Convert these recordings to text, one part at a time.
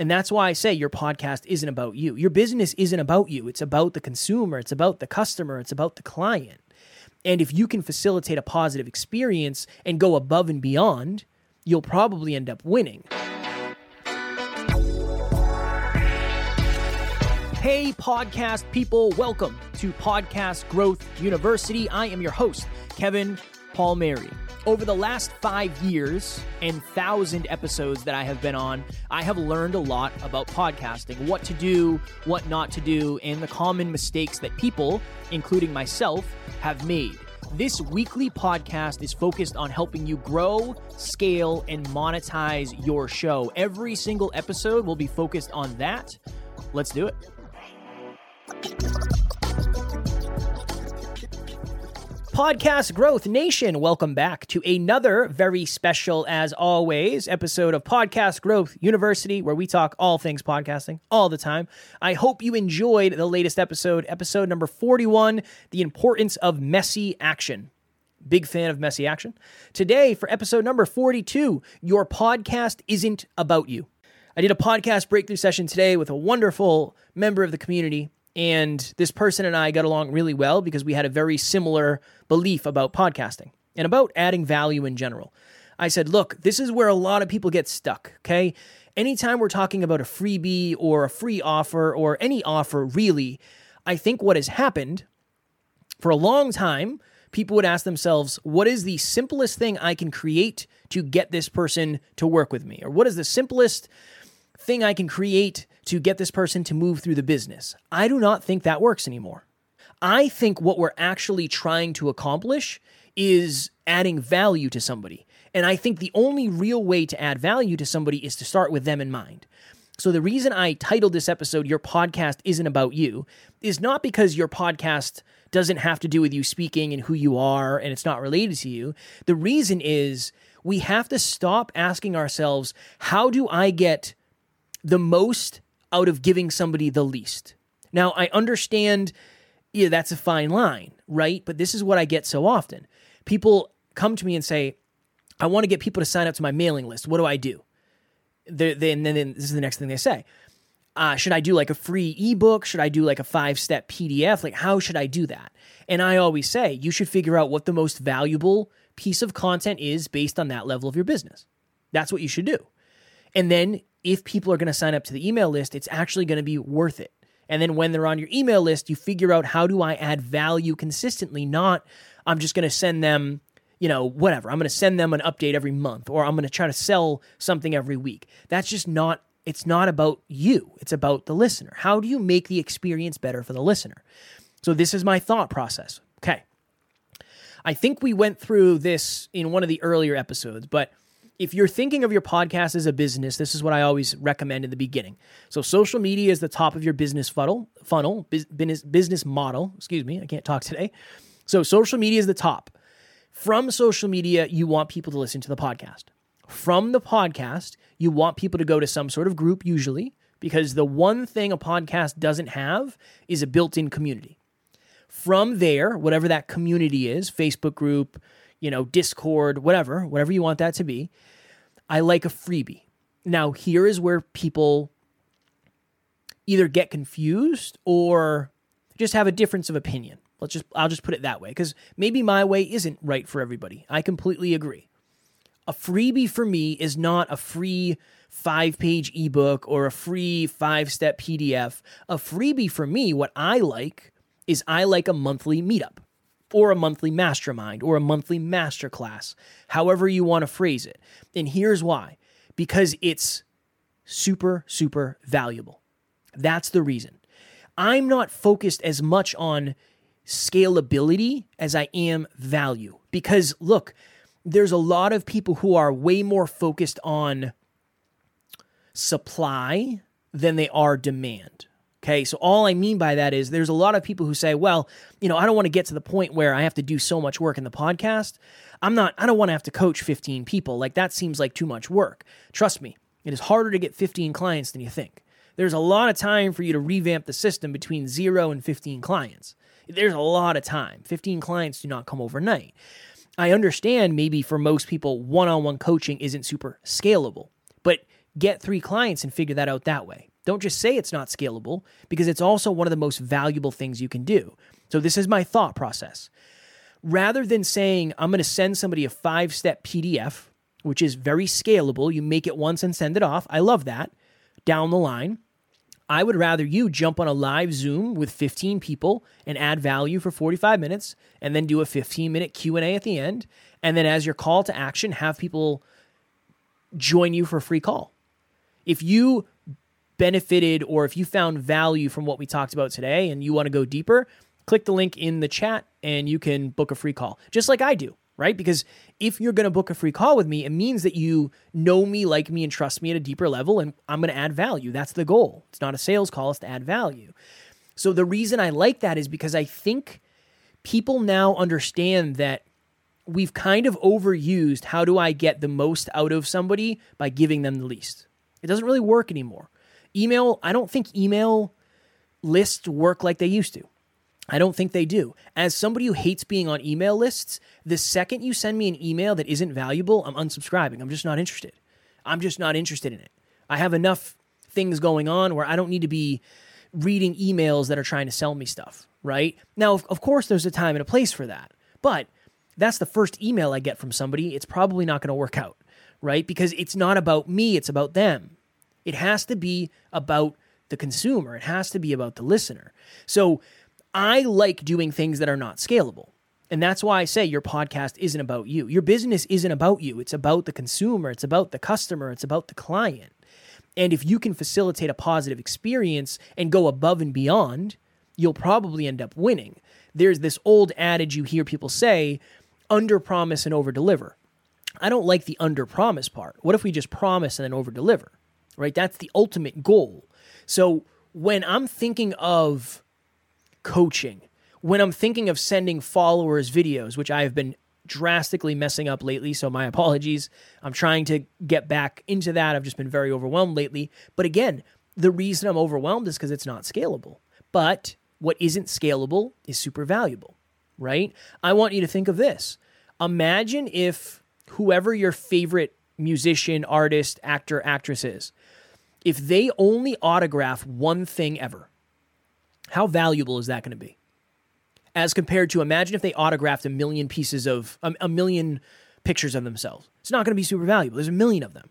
And that's why I say your podcast isn't about you. Your business isn't about you. It's about the consumer, it's about the customer, it's about the client. And if you can facilitate a positive experience and go above and beyond, you'll probably end up winning. Hey, podcast people, welcome to Podcast Growth University. I am your host, Kevin Palmieri. Over the last five years and thousand episodes that I have been on, I have learned a lot about podcasting, what to do, what not to do, and the common mistakes that people, including myself, have made. This weekly podcast is focused on helping you grow, scale, and monetize your show. Every single episode will be focused on that. Let's do it. Podcast Growth Nation, welcome back to another very special, as always, episode of Podcast Growth University, where we talk all things podcasting all the time. I hope you enjoyed the latest episode, episode number 41, The Importance of Messy Action. Big fan of messy action. Today, for episode number 42, Your Podcast Isn't About You. I did a podcast breakthrough session today with a wonderful member of the community and this person and I got along really well because we had a very similar belief about podcasting and about adding value in general. I said, look, this is where a lot of people get stuck, okay? Anytime we're talking about a freebie or a free offer or any offer, really, I think what has happened for a long time, people would ask themselves, what is the simplest thing I can create to get this person to work with me? Or what is the simplest thing I can create to get this person to move through the business. I do not think that works anymore. I think what we're actually trying to accomplish is adding value to somebody. And I think the only real way to add value to somebody is to start with them in mind. So, the reason I titled this episode, Your Podcast Isn't About You, is not because your podcast doesn't have to do with you speaking and who you are and it's not related to you. The reason is we have to stop asking ourselves, how do I get the most out of giving somebody the least. Now, I understand, yeah, that's a fine line, right? But this is what I get so often. People come to me and say, I want to get people to sign up to my mailing list. What do I do? Then, then, this is the next thing they say. Uh, should I do like a free ebook? Should I do like a five step PDF? Like, how should I do that? And I always say, you should figure out what the most valuable piece of content is based on that level of your business. That's what you should do. And then if people are going to sign up to the email list, it's actually going to be worth it. And then when they're on your email list, you figure out how do I add value consistently, not I'm just going to send them, you know, whatever. I'm going to send them an update every month or I'm going to try to sell something every week. That's just not it's not about you. It's about the listener. How do you make the experience better for the listener? So this is my thought process. Okay. I think we went through this in one of the earlier episodes, but if you're thinking of your podcast as a business, this is what I always recommend in the beginning. So social media is the top of your business funnel, funnel, business business model. Excuse me, I can't talk today. So social media is the top. From social media, you want people to listen to the podcast. From the podcast, you want people to go to some sort of group usually because the one thing a podcast doesn't have is a built-in community. From there, whatever that community is, Facebook group, you know, Discord, whatever, whatever you want that to be, I like a freebie. Now, here is where people either get confused or just have a difference of opinion. Let's just I'll just put it that way cuz maybe my way isn't right for everybody. I completely agree. A freebie for me is not a free 5-page ebook or a free 5-step PDF. A freebie for me what I like is I like a monthly meetup or a monthly mastermind or a monthly masterclass, however you want to phrase it. And here's why because it's super, super valuable. That's the reason. I'm not focused as much on scalability as I am value because look, there's a lot of people who are way more focused on supply than they are demand. Okay, so all I mean by that is there's a lot of people who say, well, you know, I don't want to get to the point where I have to do so much work in the podcast. I'm not, I don't want to have to coach 15 people. Like that seems like too much work. Trust me, it is harder to get 15 clients than you think. There's a lot of time for you to revamp the system between zero and 15 clients. There's a lot of time. 15 clients do not come overnight. I understand maybe for most people, one on one coaching isn't super scalable, but get three clients and figure that out that way. Don't just say it's not scalable because it's also one of the most valuable things you can do. So, this is my thought process. Rather than saying, I'm going to send somebody a five step PDF, which is very scalable, you make it once and send it off. I love that down the line. I would rather you jump on a live Zoom with 15 people and add value for 45 minutes and then do a 15 minute Q&A at the end and then as your call to action have people join you for a free call. If you benefited or if you found value from what we talked about today and you want to go deeper, click the link in the chat and you can book a free call. Just like I do right? Because if you're going to book a free call with me, it means that you know me, like me, and trust me at a deeper level, and I'm going to add value. That's the goal. It's not a sales call, it's to add value. So the reason I like that is because I think people now understand that we've kind of overused how do I get the most out of somebody by giving them the least. It doesn't really work anymore. Email, I don't think email lists work like they used to. I don't think they do. As somebody who hates being on email lists, the second you send me an email that isn't valuable, I'm unsubscribing. I'm just not interested. I'm just not interested in it. I have enough things going on where I don't need to be reading emails that are trying to sell me stuff, right? Now, of, course, there's a time and a place for that. But that's the first email I get from somebody. It's probably not going to work out, right? Because it's not about me, it's about them. It has to be about the consumer, it has to be about the listener. So, I like doing things that are not scalable. And that's why I say your podcast isn't about you. Your business isn't about you. It's about the consumer, it's about the customer, it's about the client. And if you can facilitate a positive experience and go above and beyond, you'll probably end up winning. There's this old adage you hear people say under promise and over deliver. I don't like the under promise part. What if we just promise and then over deliver? Right? That's the ultimate goal. So when I'm thinking of coaching, when I'm thinking of sending followers videos, which I have been drastically messing up lately, so my apologies. I'm trying to get back into that. I've just been very overwhelmed lately. But again, the reason I'm overwhelmed is because it's not scalable. But what isn't scalable is super valuable, right? I want you to think of this. Imagine if whoever your favorite musician, artist, actor, actress is, if they only autograph one thing ever, how valuable is that going to be? As compared to imagine if they autographed a million pieces of a, million pictures of themselves. It's not going to be super valuable. There's a million of them,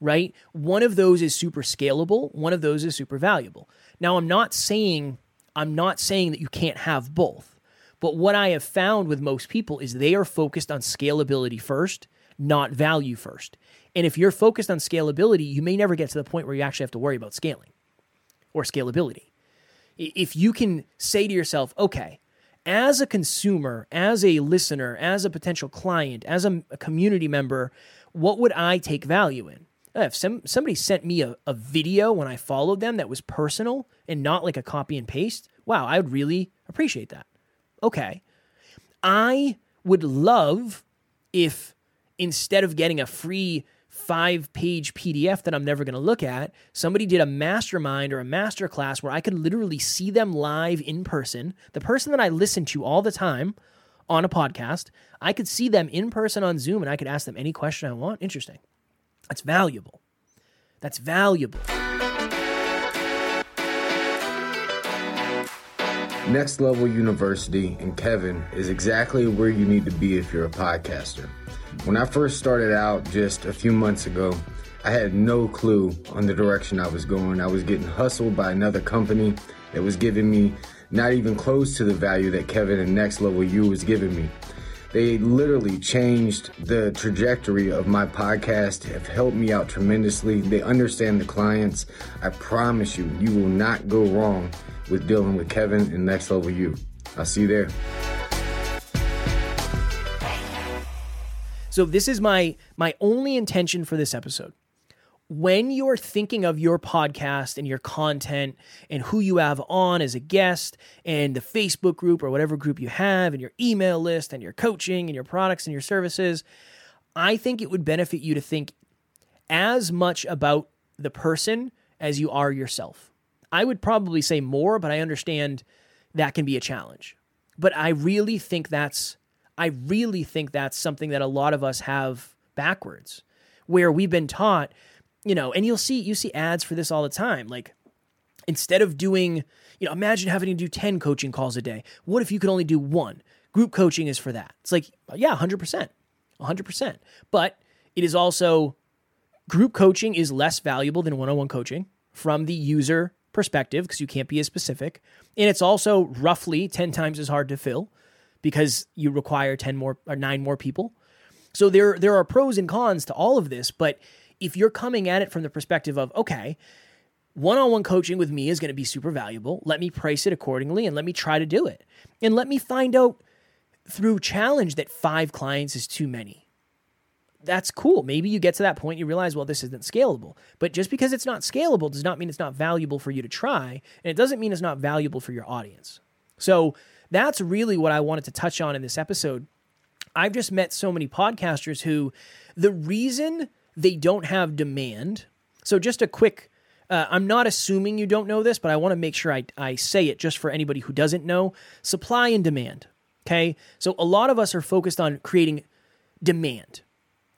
right? One of those is super scalable, one of those is super valuable. Now, I'm not saying I'm not saying that you can't have both. But what I have found with most people is they are focused on scalability first, not value first. And if you're focused on scalability, you may never get to the point where you actually have to worry about scaling or scalability if you can say to yourself, okay, as a consumer, as a listener, as a potential client, as a, community member, what would I take value in? Uh, if some, somebody sent me a, a video when I followed them that was personal and not like a copy and paste, wow, I would really appreciate that. Okay. I would love if instead of getting a free five page PDF that I'm never going to look at. Somebody did a mastermind or a master class where I could literally see them live in person. The person that I listen to all the time on a podcast, I could see them in person on Zoom and I could ask them any question I want. Interesting. That's valuable. That's valuable. Next Level University and Kevin is exactly where you need to be if you're a podcaster. When I first started out just a few months ago, I had no clue on the direction I was going. I was getting hustled by another company that was giving me not even close to the value that Kevin and Next Level U was giving me. They literally changed the trajectory of my podcast, have helped me out tremendously. They understand the clients. I promise you, you will not go wrong with dealing with Kevin and Next Level U. I'll see you there. So this is my my only intention for this episode. When you're thinking of your podcast and your content and who you have on as a guest and the Facebook group or whatever group you have and your email list and your coaching and your products and your services, I think it would benefit you to think as much about the person as you are yourself. I would probably say more, but I understand that can be a challenge. But I really think that's I really think that's something that a lot of us have backwards, where we've been taught you know, and you'll see you see ads for this all the time. Like instead of doing, you know, imagine having to do 10 coaching calls a day. What if you could only do one? Group coaching is for that. It's like, yeah, 100%. 100%. But it is also group coaching is less valuable than one-on-one coaching from the user perspective because you can't be as specific. And it's also roughly 10 times as hard to fill because you require 10 more or 9 more people. So there there are pros and cons to all of this, but if you're coming at it from the perspective of okay, one-on-one coaching with me is going to be super valuable. Let me price it accordingly and let me try to do it. And let me find out through challenge that 5 clients is too many that's cool. Maybe you get to that point, you realize, well, this isn't scalable. But just because it's not scalable does not mean it's not valuable for you to try. And it doesn't mean it's not valuable for your audience. So that's really what I wanted to touch on in this episode. I've just met so many podcasters who the reason they don't have demand. So, just a quick uh, I'm not assuming you don't know this, but I want to make sure I, I say it just for anybody who doesn't know supply and demand. Okay. So, a lot of us are focused on creating demand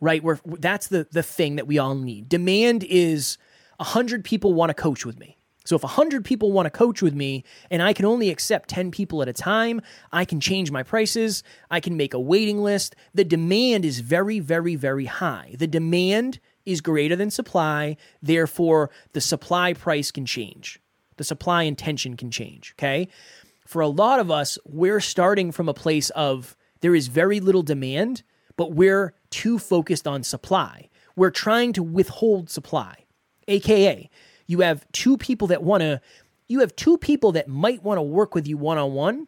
right? Where that's the the thing that we all need. Demand is hundred people want to coach with me. So if a hundred people want to coach with me and I can only accept 10 people at a time, I can change my prices. I can make a waiting list. The demand is very, very, very high. The demand is greater than supply. Therefore, the supply price can change. The supply intention can change. Okay. For a lot of us, we're starting from a place of there is very little demand but we're too focused on supply. We're trying to withhold supply. AKA, you have two people that want to, you have two people that might want to work with you one on one,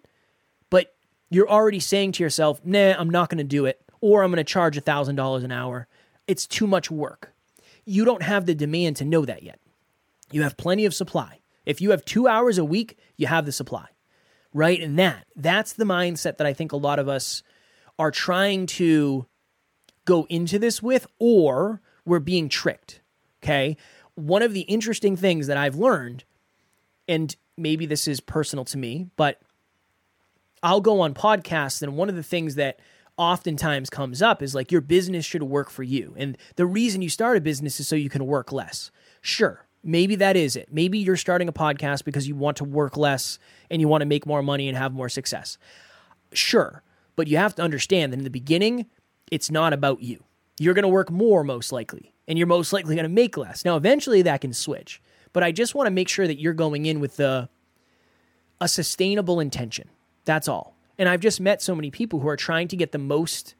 but you're already saying to yourself, nah, I'm not going to do it, or I'm going to charge $1,000 an hour. It's too much work. You don't have the demand to know that yet. You have plenty of supply. If you have two hours a week, you have the supply, right? And that, that's the mindset that I think a lot of us are trying to go into this with, or we're being tricked. Okay. One of the interesting things that I've learned, and maybe this is personal to me, but I'll go on podcasts, and one of the things that oftentimes comes up is like your business should work for you. And the reason you start a business is so you can work less. Sure, maybe that is it. Maybe you're starting a podcast because you want to work less and you want to make more money and have more success. Sure. But you have to understand that in the beginning, it's not about you. You're going to work more, most likely, and you're most likely going to make less. Now, eventually that can switch, but I just want to make sure that you're going in with the, a sustainable intention. That's all. And I've just met so many people who are trying to get the most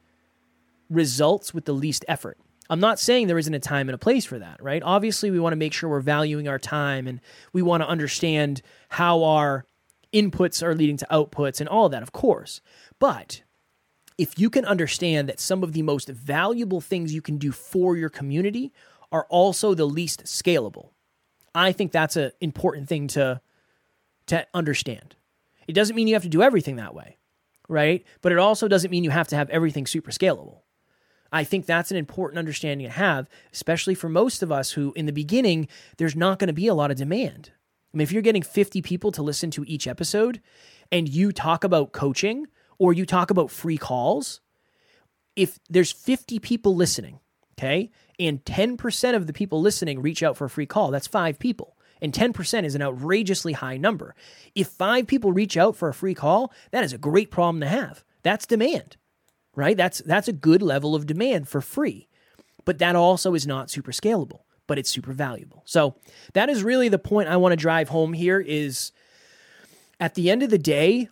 results with the least effort. I'm not saying there isn't a time and a place for that, right? Obviously, we want to make sure we're valuing our time and we want to understand how our inputs are leading to outputs and all that, of course. But if you can understand that some of the most valuable things you can do for your community are also the least scalable, I think that's an important thing to to understand. It doesn't mean you have to do everything that way, right? But it also doesn't mean you have to have everything super scalable. I think that's an important understanding to have, especially for most of us who, in the beginning, there's not going to be a lot of demand. I mean, if you're getting 50 people to listen to each episode and you talk about coaching or you talk about free calls, if there's 50 people listening, okay, and 10% of the people listening reach out for a free call, that's five people. And 10% is an outrageously high number. If five people reach out for a free call, that is a great problem to have. That's demand, right? That's that's a good level of demand for free. But that also is not super scalable, but it's super valuable. So that is really the point I want to drive home here is at the end of the day,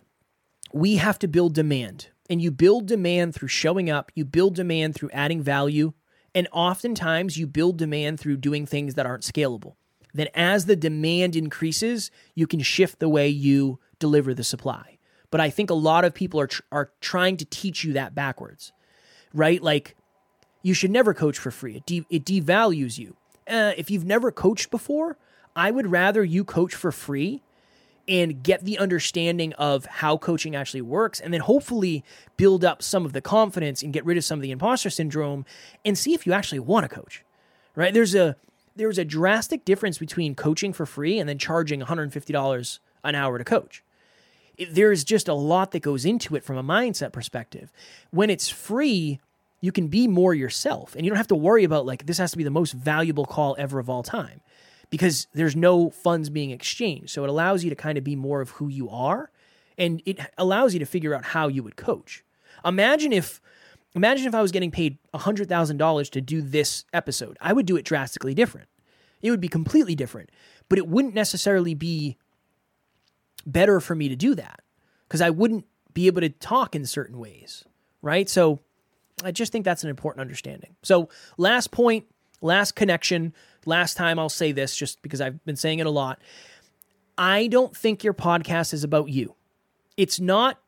we have to build demand. And you build demand through showing up, you build demand through adding value, and oftentimes you build demand through doing things that aren't scalable. Then, as the demand increases, you can shift the way you deliver the supply. But I think a lot of people are, tr- are trying to teach you that backwards, right? Like, you should never coach for free, it, de- it devalues you. Uh, if you've never coached before, I would rather you coach for free and get the understanding of how coaching actually works and then hopefully build up some of the confidence and get rid of some of the imposter syndrome and see if you actually want to coach right? There's a there's a drastic difference between coaching for free and then charging $150 an hour to coach. There's just a lot that goes into it from a mindset perspective. When it's free you can be more yourself and you don't have to worry about like this has to be the most valuable call ever of all time because there's no funds being exchanged. So it allows you to kind of be more of who you are and it allows you to figure out how you would coach. Imagine if imagine if I was getting paid $100,000 to do this episode. I would do it drastically different. It would be completely different, but it wouldn't necessarily be better for me to do that because I wouldn't be able to talk in certain ways, right? So I just think that's an important understanding. So, last point, last connection, last time I'll say this just because I've been saying it a lot. I don't think your podcast is about you. It's not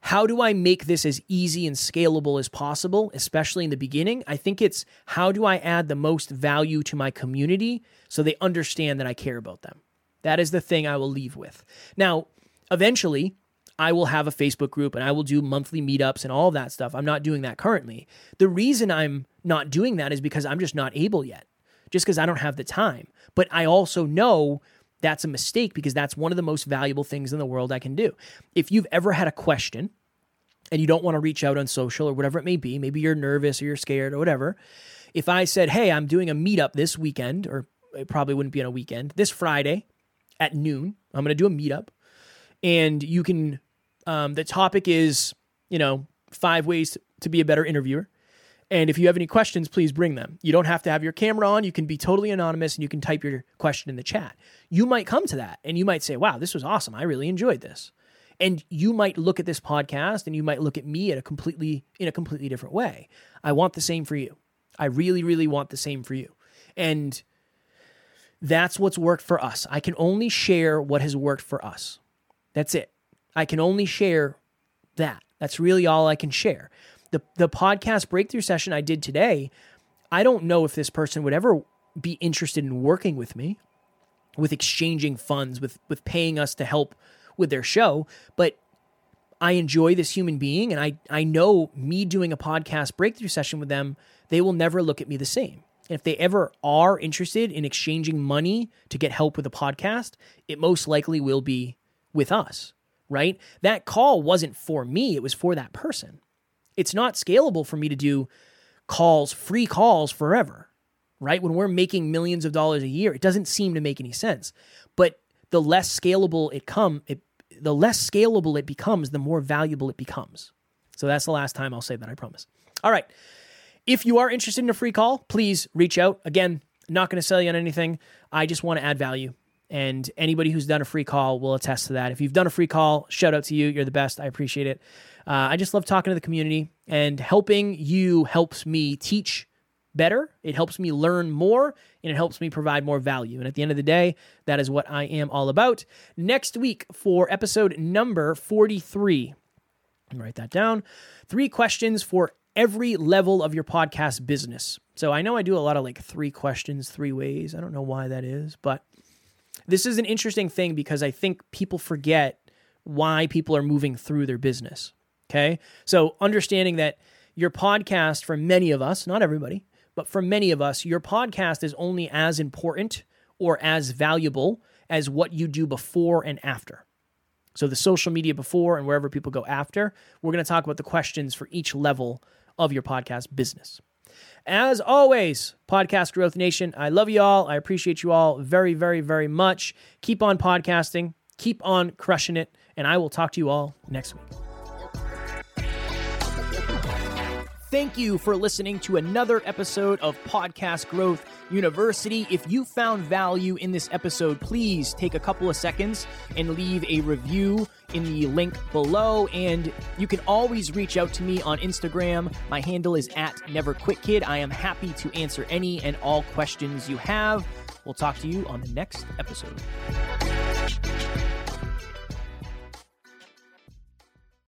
how do I make this as easy and scalable as possible, especially in the beginning? I think it's how do I add the most value to my community so they understand that I care about them. That is the thing I will leave with. Now, eventually, I will have a Facebook group and I will do monthly meetups and all that stuff. I'm not doing that currently. The reason I'm not doing that is because I'm just not able yet, just because I don't have the time. But I also know that's a mistake because that's one of the most valuable things in the world I can do. If you've ever had a question and you don't want to reach out on social or whatever it may be, maybe you're nervous or you're scared or whatever. If I said, Hey, I'm doing a meetup this weekend, or it probably wouldn't be on a weekend, this Friday at noon, I'm going to do a meetup and you can um, the topic is you know five ways to be a better interviewer and if you have any questions please bring them. You don't have to have your camera on. You can be totally anonymous and you can type your question in the chat. You might come to that and you might say wow this was awesome. I really enjoyed this. And you might look at this podcast and you might look at me at a completely in a completely different way. I want the same for you. I really really want the same for you. And that's what's worked for us. I can only share what has worked for us. That's it. I can only share that. That's really all I can share. The the podcast breakthrough session I did today, I don't know if this person would ever be interested in working with me, with exchanging funds, with with paying us to help with their show, but I enjoy this human being and I I know me doing a podcast breakthrough session with them, they will never look at me the same. And if they ever are interested in exchanging money to get help with a podcast, it most likely will be with us, right? That call wasn't for me, it was for that person. It's not scalable for me to do calls, free calls forever, right? When we're making millions of dollars a year, it doesn't seem to make any sense. But the less scalable it come, it, the less scalable it becomes, the more valuable it becomes. So that's the last time I'll say that, I promise. All right. If you are interested in a free call, please reach out. Again, not going to sell you on anything. I just want to add value. And anybody who's done a free call will attest to that. If you've done a free call, shout out to you. You're the best. I appreciate it. Uh, I just love talking to the community and helping you helps me teach better. It helps me learn more and it helps me provide more value. And at the end of the day, that is what I am all about. Next week for episode number 43, write that down. Three questions for every level of your podcast business. So I know I do a lot of like three questions, three ways. I don't know why that is, but this is an interesting thing because I think people forget why people are moving through their business. Okay. So understanding that your podcast, for many of us, not everybody, but for many of us, your podcast is only as important or as valuable as what you do before and after. So the social media before and wherever people go after, we're going to talk about the questions for each level of your podcast business. As always, Podcast Growth Nation, I love you all. I appreciate you all very, very, very much. Keep on podcasting, keep on crushing it, and I will talk to you all next week. Thank you for listening to another episode of Podcast Growth University. If you found value in this episode, please take a couple of seconds and leave a review in the link below. And you can always reach out to me on Instagram. My handle is at NeverQuitKid. I am happy to answer any and all questions you have. We'll talk to you on the next episode.